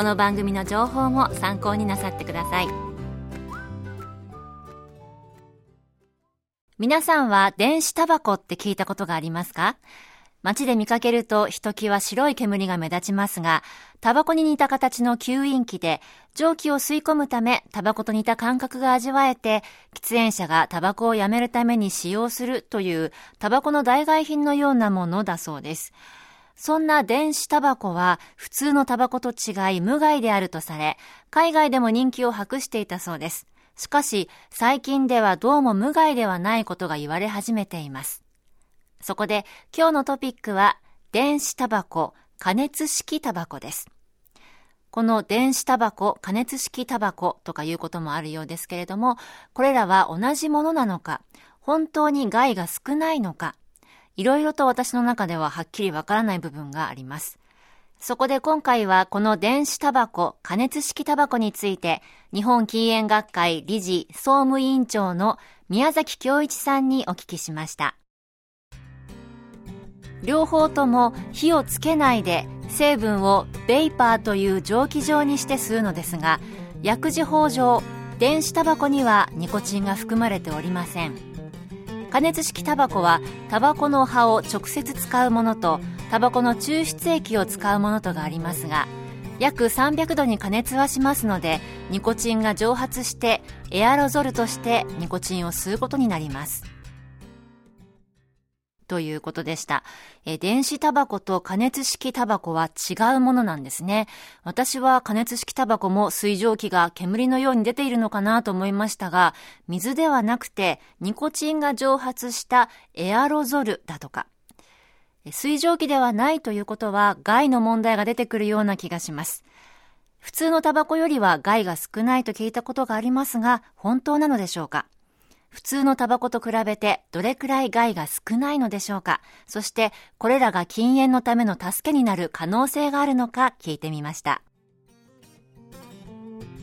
この番組の情報も参考になさってください皆さんは電子タバコって聞いたことがありますか？街で見かけるとひときわ白い煙が目立ちますが、タバコに似た形の吸引器で蒸気を吸い込むためタバコと似た感覚が味わえて、喫煙者がタバコをやめるために使用するというタバコの代替品のようなものだそうです。そんな電子タバコは普通のタバコと違い無害であるとされ、海外でも人気を博していたそうです。しかし、最近ではどうも無害ではないことが言われ始めています。そこで今日のトピックは、電子タバコ、加熱式タバコです。この電子タバコ、加熱式タバコとかいうこともあるようですけれども、これらは同じものなのか、本当に害が少ないのか、いろいろと私の中でははっきりわからない部分があります。そこで今回はこの電子タバコ、加熱式タバコについて、日本禁煙学会理事総務委員長の宮崎京一さんにお聞きしました。両方とも火をつけないで成分をベイパーという蒸気状にして吸うのですが、薬事法上、電子タバコにはニコチンが含まれておりません。加熱式タバコはタバコの葉を直接使うものとタバコの抽出液を使うものとがありますが約300度に加熱はしますのでニコチンが蒸発してエアロゾルとしてニコチンを吸うことになります。ということでした。え電子タバコと加熱式タバコは違うものなんですね。私は加熱式タバコも水蒸気が煙のように出ているのかなと思いましたが、水ではなくてニコチンが蒸発したエアロゾルだとか。水蒸気ではないということは害の問題が出てくるような気がします。普通のタバコよりは害が少ないと聞いたことがありますが、本当なのでしょうか？普通のタバコと比べてどれくらい害が少ないのでしょうか？そしてこれらが禁煙のための助けになる可能性があるのか聞いてみました。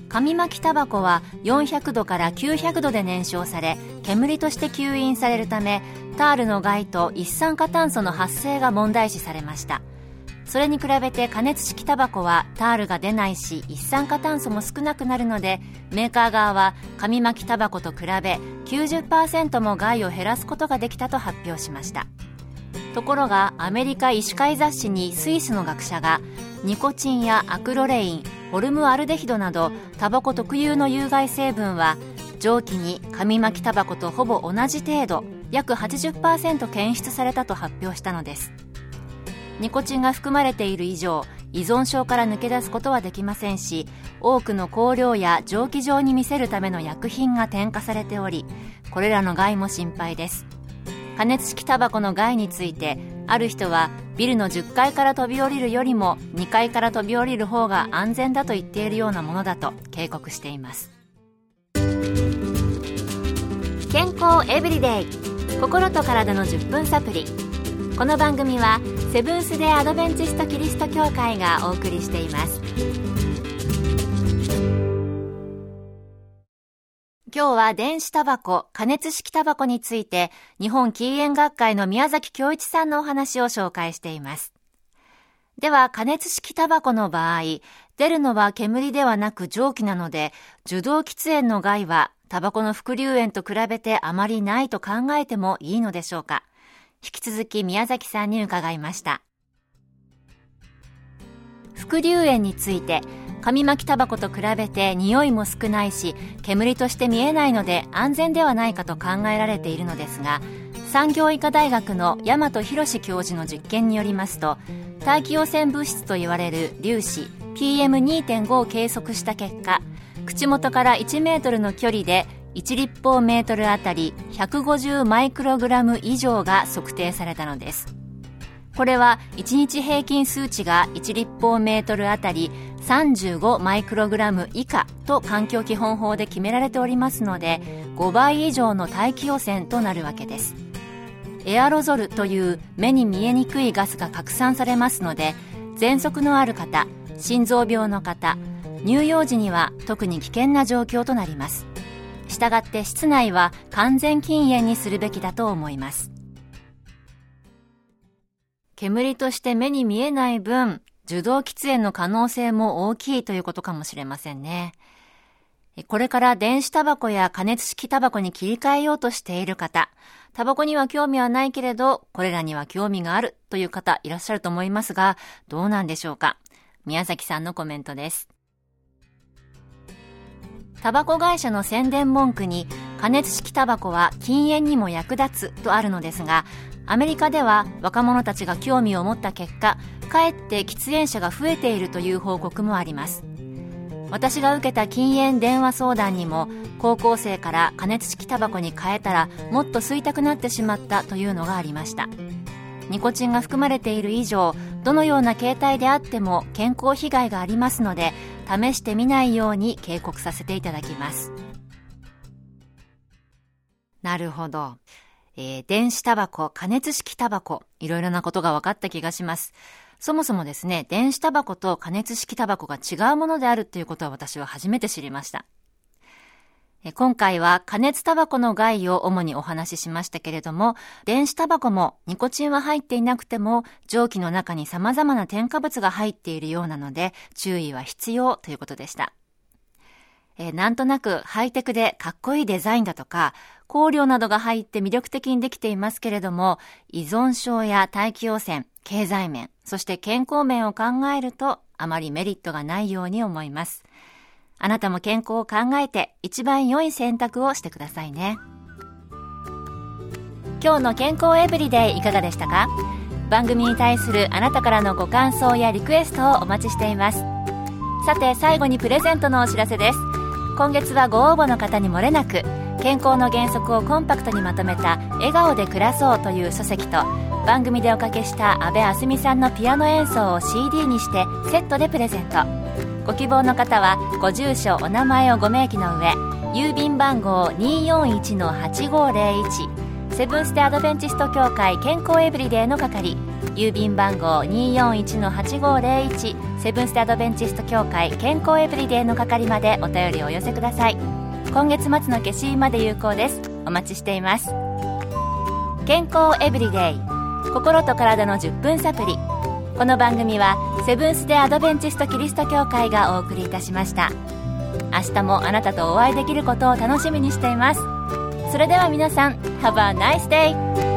紙巻きタバコは400度から900度で燃焼され煙として吸引されるためタールの害と一酸化炭素の発生が問題視されましたそれに比べて加熱式タバコはタールが出ないし一酸化炭素も少なくなるのでメーカー側は紙巻きタバコと比べ90%も害を減らすことができたと発表しました。ところがアメリカ医師会雑誌にスイスの学者がニコチンやアクロレインホルムアルデヒドなどタバコ特有の有害成分は蒸気に紙巻きタバコとほぼ同じ程度約80%検出されたと発表したのです。ニコチンが含まれている以上依存症から抜け出すことはできませんし多くの香料や蒸気状に見せるための薬品が添加されておりこれらの害も心配です。加熱式タバコの害についてある人はビルの10階から飛び降りるよりも2階から飛び降りる方が安全だと言っているようなものだと警告しています。健康エブリデイ。心と体の10分サプリ。この番組はセブンス・デ・アドベンチスト・キリスト教会がお送りしています。今日は電子タバコ、加熱式タバコについて日本禁煙学会の宮崎京一さんのお話を紹介しています。では加熱式タバコの場合出るのは煙ではなく蒸気なので受動喫煙の害はタバコの副流煙と比べてあまりないと考えてもいいのでしょうか。引き続き宮崎さんに伺いました。副流煙について、紙巻きタバコと比べて匂いも少ないし煙として見えないので安全ではないかと考えられているのですが産業医科大学の大和博教授の実験によりますと大気汚染物質と言われる粒子 PM2.5 を計測した結果口元から1メートルの距離で1立方メートルあたり150マイクログラム以上が測定されたのです。これは1日平均数値が1立方メートルあたり35マイクログラム以下と環境基本法で決められておりますので5倍以上の大気汚染となるわけです。エアロゾルという目に見えにくいガスが拡散されますので喘息のある方心臓病の方乳幼児には特に危険な状況となります。したがって室内は完全禁煙にするべきだと思います。煙として目に見えない分受動喫煙の可能性も大きいということかもしれませんね。これから電子タバコや加熱式タバコに切り替えようとしている方、タバコには興味はないけれど、これらには興味があるという方いらっしゃると思いますが、どうなんでしょうか。宮崎さんのコメントです。タバコ会社の宣伝文句に加熱式タバコは禁煙にも役立つとあるのですがアメリカでは若者たちが興味を持った結果かえって喫煙者が増えているという報告もあります。私が受けた禁煙電話相談にも高校生から加熱式タバコに変えたらもっと吸いたくなってしまったというのがありました。ニコチンが含まれている以上どのような形態であっても健康被害がありますので試してみないように警告させていただきます。なるほど、えー、電子タバコ加熱式タバコいろいろなことが分かった気がします。そもそもですね電子タバコと加熱式タバコが違うものであるっていうことは私は初めて知りました。今回は加熱タバコの害を主にお話ししましたけれども、電子タバコもニコチンは入っていなくても、蒸気の中に様々な添加物が入っているようなので、注意は必要ということでした。え、なんとなくハイテクでかっこいいデザインだとか、香料などが入って魅力的にできていますけれども、依存症や大気汚染、経済面、そして健康面を考えると、あまりメリットがないように思います。あなたも健康を考えて一番良い選択をしてくださいね。今日の健康エブリデイいかがでしたか？番組に対するあなたからのご感想やリクエストをお待ちしています。さて最後にプレゼントのお知らせです。今月はご応募の方にもれなく健康の原則をコンパクトにまとめた「笑顔で暮らそう」という書籍と番組でおかけした阿部あすみさんのピアノ演奏を CD にしてセットでプレゼント。ご希望の方はご住所お名前をご明記の上郵便番号241-8501セブンステ・アドベンチスト協会健康エブリデイの係郵便番号241-8501セブンステ・アドベンチスト協会健康エブリデイの係までお便りをお寄せください。今月末の消印まで有効です。お待ちしています。健康エブリデイ心と体の10分サプリこの番組はセブンス・デ・アドベンチスト・キリスト教会がお送りいたしました明日もあなたとお会いできることを楽しみにしていますそれでは皆さん Have a nice day!